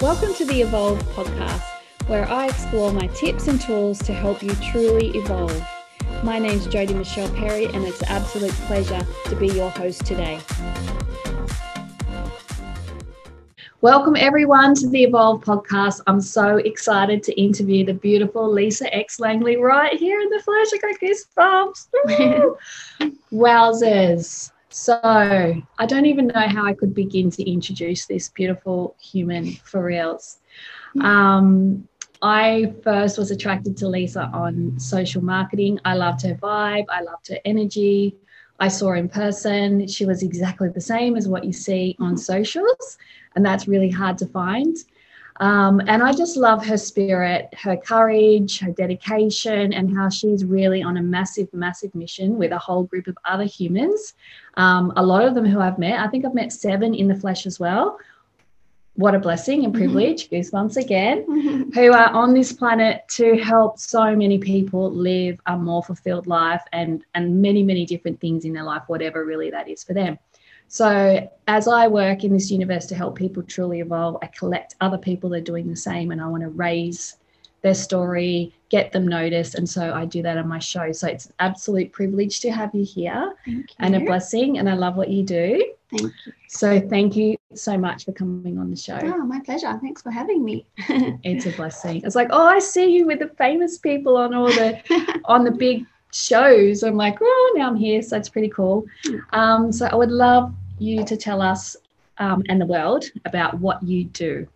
Welcome to the Evolve podcast, where I explore my tips and tools to help you truly evolve. My name's Jody Michelle Perry, and it's an absolute pleasure to be your host today. Welcome, everyone, to the Evolve podcast. I'm so excited to interview the beautiful Lisa X. Langley right here in the flesh. I got goosebumps. Wowzers. So I don't even know how I could begin to introduce this beautiful human for reals. Um, I first was attracted to Lisa on social marketing. I loved her vibe, I loved her energy. I saw her in person. She was exactly the same as what you see on socials, and that's really hard to find. Um, and I just love her spirit, her courage, her dedication, and how she's really on a massive, massive mission with a whole group of other humans. Um, a lot of them who I've met, I think I've met seven in the flesh as well. What a blessing and privilege, mm-hmm. goosebumps again, mm-hmm. who are on this planet to help so many people live a more fulfilled life and, and many, many different things in their life, whatever really that is for them. So, as I work in this universe to help people truly evolve, I collect other people that are doing the same and I want to raise their story, get them noticed. And so I do that on my show. So, it's an absolute privilege to have you here you. and a blessing. And I love what you do. Thank you. So, thank you so much for coming on the show. Oh, my pleasure. Thanks for having me. it's a blessing. It's like, oh, I see you with the famous people on all the on the big shows. I'm like, oh, now I'm here. So it's pretty cool. Hmm. Um, so I would love you to tell us um, and the world about what you do.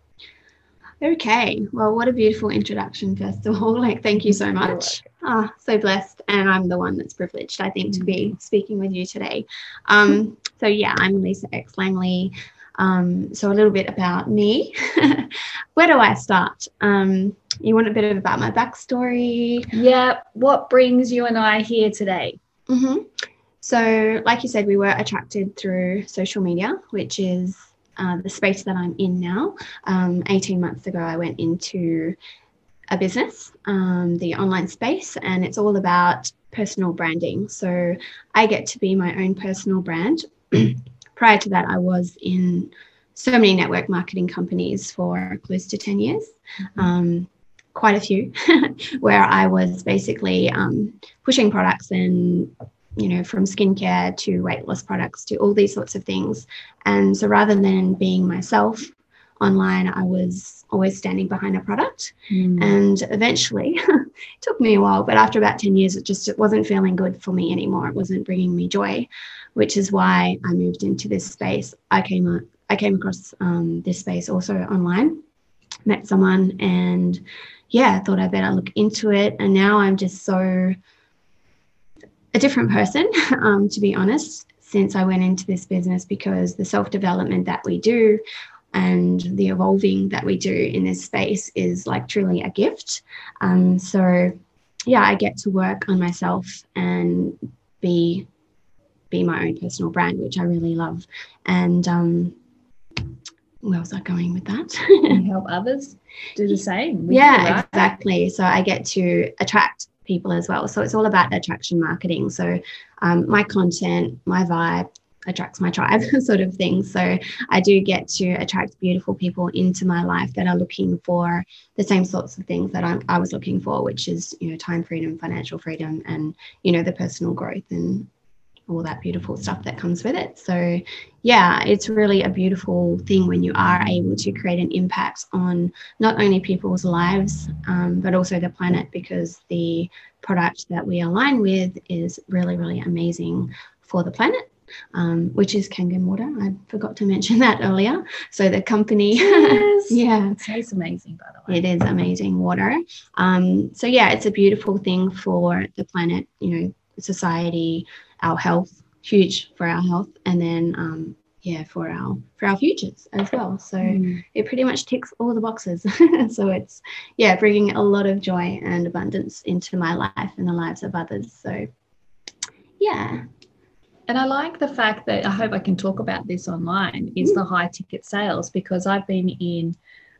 Okay, well, what a beautiful introduction, first of all. Like, thank you so much. Ah, oh, so blessed. And I'm the one that's privileged, I think, to be mm-hmm. speaking with you today. Um, so, yeah, I'm Lisa X. Langley. Um, so, a little bit about me. Where do I start? Um, you want a bit of about my backstory? Yeah. What brings you and I here today? Mm-hmm. So, like you said, we were attracted through social media, which is uh, the space that I'm in now. Um, 18 months ago, I went into a business, um, the online space, and it's all about personal branding. So, I get to be my own personal brand. Prior to that, I was in so many network marketing companies for close to 10 years. Mm-hmm. Um, quite a few, where I was basically um, pushing products and you know, from skincare to weight loss products to all these sorts of things. And so rather than being myself online, I was always standing behind a product. Mm. And eventually, it took me a while, but after about 10 years, it just it wasn't feeling good for me anymore. It wasn't bringing me joy, which is why I moved into this space. I came I came across um, this space also online, met someone, and yeah, I thought I better look into it. And now I'm just so a different person, um, to be honest, since I went into this business because the self development that we do and the evolving that we do in this space is like truly a gift. Um, so, yeah, I get to work on myself and be be my own personal brand, which I really love. And um, where was I going with that? help others do the same. Yeah, right? exactly. So I get to attract people as well. So it's all about attraction marketing. So um, my content, my vibe attracts my tribe, sort of thing. So I do get to attract beautiful people into my life that are looking for the same sorts of things that I'm, I was looking for, which is you know time freedom, financial freedom, and you know the personal growth and all that beautiful stuff that comes with it. So, yeah, it's really a beautiful thing when you are able to create an impact on not only people's lives, um, but also the planet because the product that we align with is really, really amazing for the planet. Um, which is Kangen water. I forgot to mention that earlier. So the company, yeah, it tastes amazing, by the way. It is amazing water. Um, so yeah, it's a beautiful thing for the planet. You know, society, our health, huge for our health, and then um, yeah, for our for our futures as well. So mm. it pretty much ticks all the boxes. so it's yeah, bringing a lot of joy and abundance into my life and the lives of others. So yeah. And I like the fact that I hope I can talk about this online is mm. the high ticket sales because I've been in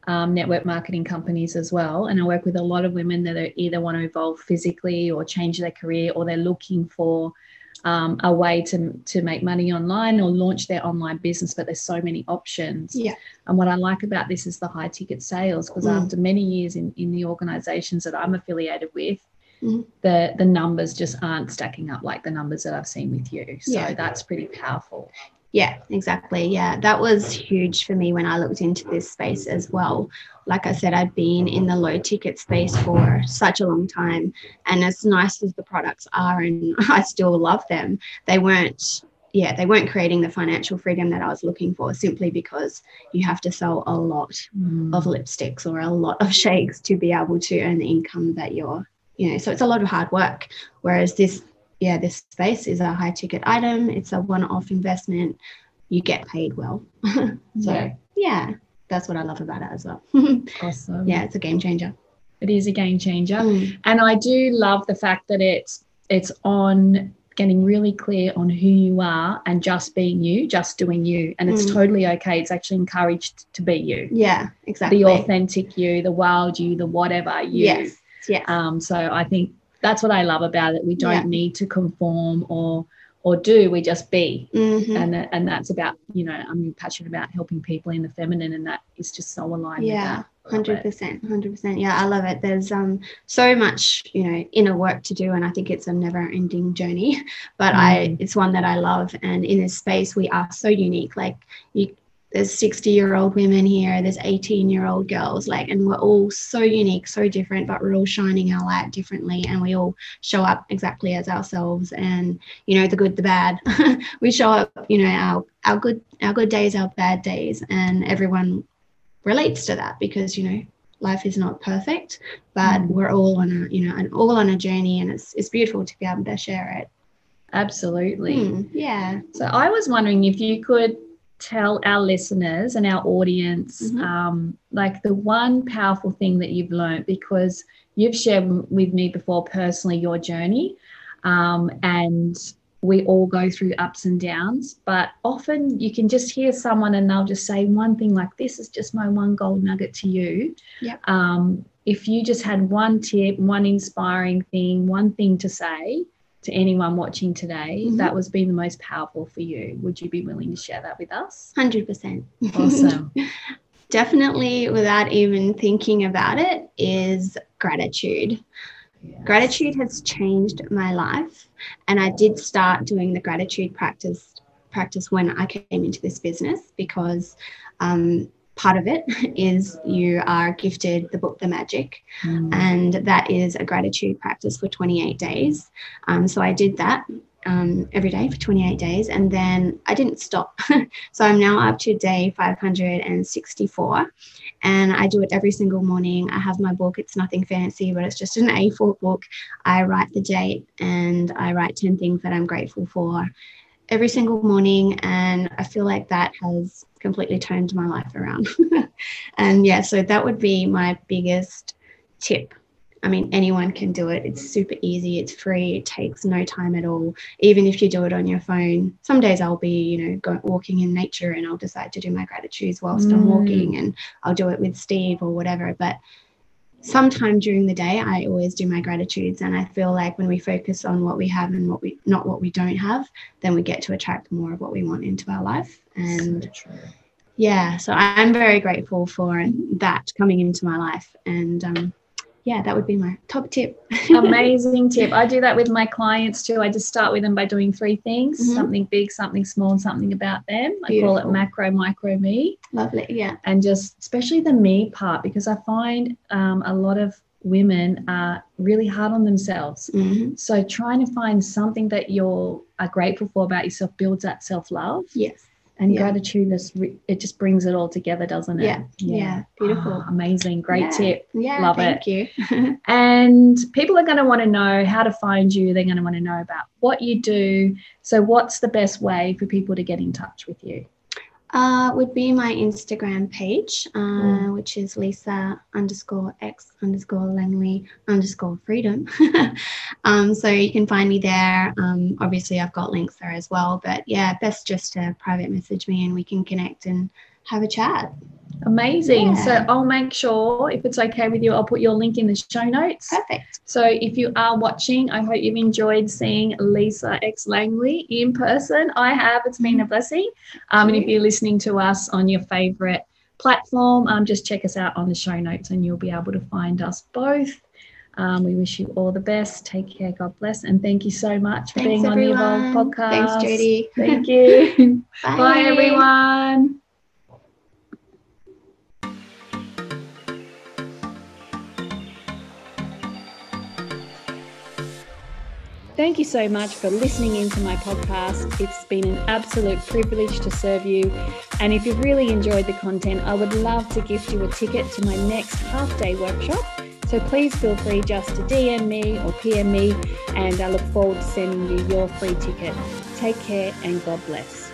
um, network marketing companies as well. And I work with a lot of women that are either want to evolve physically or change their career or they're looking for um, a way to to make money online or launch their online business, but there's so many options. Yeah. And what I like about this is the high ticket sales because Mm. after many years in in the organisations that I'm affiliated with, Mhm. the the numbers just aren't stacking up like the numbers that I've seen with you. So Yeah. that's pretty powerful. Yeah, exactly. Yeah, that was huge for me when I looked into this space as well. Like I said, I'd been in the low ticket space for such a long time. And as nice as the products are, and I still love them, they weren't, yeah, they weren't creating the financial freedom that I was looking for simply because you have to sell a lot mm. of lipsticks or a lot of shakes to be able to earn the income that you're, you know, so it's a lot of hard work. Whereas this, yeah, this space is a high ticket item, it's a one off investment, you get paid well. so, Yeah. yeah. that's what I love about it as well. Awesome. yeah, it's a game changer. It is a game changer. Mm. And I do love the fact that it's it's on getting really clear on who you are and just being you, just doing you. And it's Mm. totally okay. It's actually encouraged to be you. Yeah, exactly. The authentic you, the wild you, the whatever you. Yes. Yes. Um, so I think that's what I love about it. We don't Yeah. need to conform or or do. We just be, Mhm. and that- and that's about you know I'm passionate about helping people in the feminine, and that is just so aligned. Yeah, with that. Love Hundred percent, hundred percent. Yeah, I love it. There's um so much you know inner work to do, and I think it's a never-ending journey. But I, Mm. it's one that I love. And in this space, we are so unique. Like you, there's 60-year-old women here. There's 18-year-old girls. Like, and we're all so unique, so different, but we're all shining our light differently, and we all show up exactly as ourselves. And you know, the good, the bad. we show up. You know, our our good our good days, our bad days, and everyone relates to that because you know life is not perfect but Mm. we're all on a you know and all on a journey and it's it's beautiful to be able to share it Absolutely. Mm, yeah So I was wondering if you could tell our listeners and our audience, Mhm. um, like the one powerful thing that you've learned because you've shared with me before personally your journey, um, and we all go through ups and downs. But often you can just hear someone and they'll just say one thing like, "This is just my one gold nugget to you." Yep. Um, if you just had one tip, one inspiring thing, one thing to say to anyone watching today Mhm. that was being the most powerful for you, would you be willing to share that with us? 100% Awesome. definitely without even thinking about it is gratitude gratitude has changed my life and i did start doing the gratitude practice practice when i came into this business because um, part of it is you are gifted the book the magic. Mm. and that is a gratitude practice for 28 days. Um, so i did that um, every day for 28 days. And then i didn't stop. So i'm now up to day 564 and i do it every single morning. I have my book. It's nothing fancy but it's just an a4 book. I write the date and i write 10 things that i'm grateful for every single morning and i feel like that has completely turned my life around and yeah so that would be my biggest tip I mean, anyone can do it. It's super easy. It's free. It takes no time at all. Even if you do it on your phone. Some days I'll be, you know, go, walking in nature and I'll decide to do my gratitudes whilst I'm Mm. walking, and I'll do it with Steve or whatever. But sometime during the day, I always do my gratitudes, and I feel like when we focus on what we have and what we not what we don't have, then we get to attract more of what we want into our life. And So yeah, so I'm very grateful for that coming into my life, and um, yeah, that would be my top tip. Amazing tip. I do that with my clients too. I just start with them by doing three things Mhm. something big, something small, and something about them. I call it macro, micro, me. Lovely. Yeah. And just especially the me part, because I find um, a lot of women are really hard on themselves. Mhm. So trying to find something that you're are grateful for about yourself builds that self love Yes. And Yeah. gratitude. Is re- it just brings it all together, doesn't it? Yeah. Yeah. Beautiful. Ah, amazing, great Yeah. tip. Yeah. Love it. thank you. And people are going to want to know how to find you. They're going to want to know about what you do. So, what's the best way for people to get in touch with you? Uh, would be my Instagram page, uh, Mm. which is Lisa underscore X underscore Langley underscore freedom. um, so you can find me there. Um, obviously, I've got links there as well. But yeah, best just to private message me and we can connect and have a chat. Amazing. Yeah. So I'll make sure, if it's okay with you, I'll put your link in the show notes. Perfect. So if you are watching, I hope you've enjoyed seeing Lisa X Langley in person. I have. It's been a blessing. Um, and if you're listening to us on your favorite platform, um, just check us out on the show notes and you'll be able to find us both. Um, we wish you all the best. Take care. God bless. And thank you so much for Thanks, being on the Evolve podcast. Thanks, Judy. Thank you. Bye. Bye, everyone. Thank you so much for listening into my podcast. It's been an absolute privilege to serve you. And if you've really enjoyed the content, I would love to gift you a ticket to my next half day workshop. So please feel free just to DM me or PM me, and I look forward to sending you your free ticket. Take care and God bless.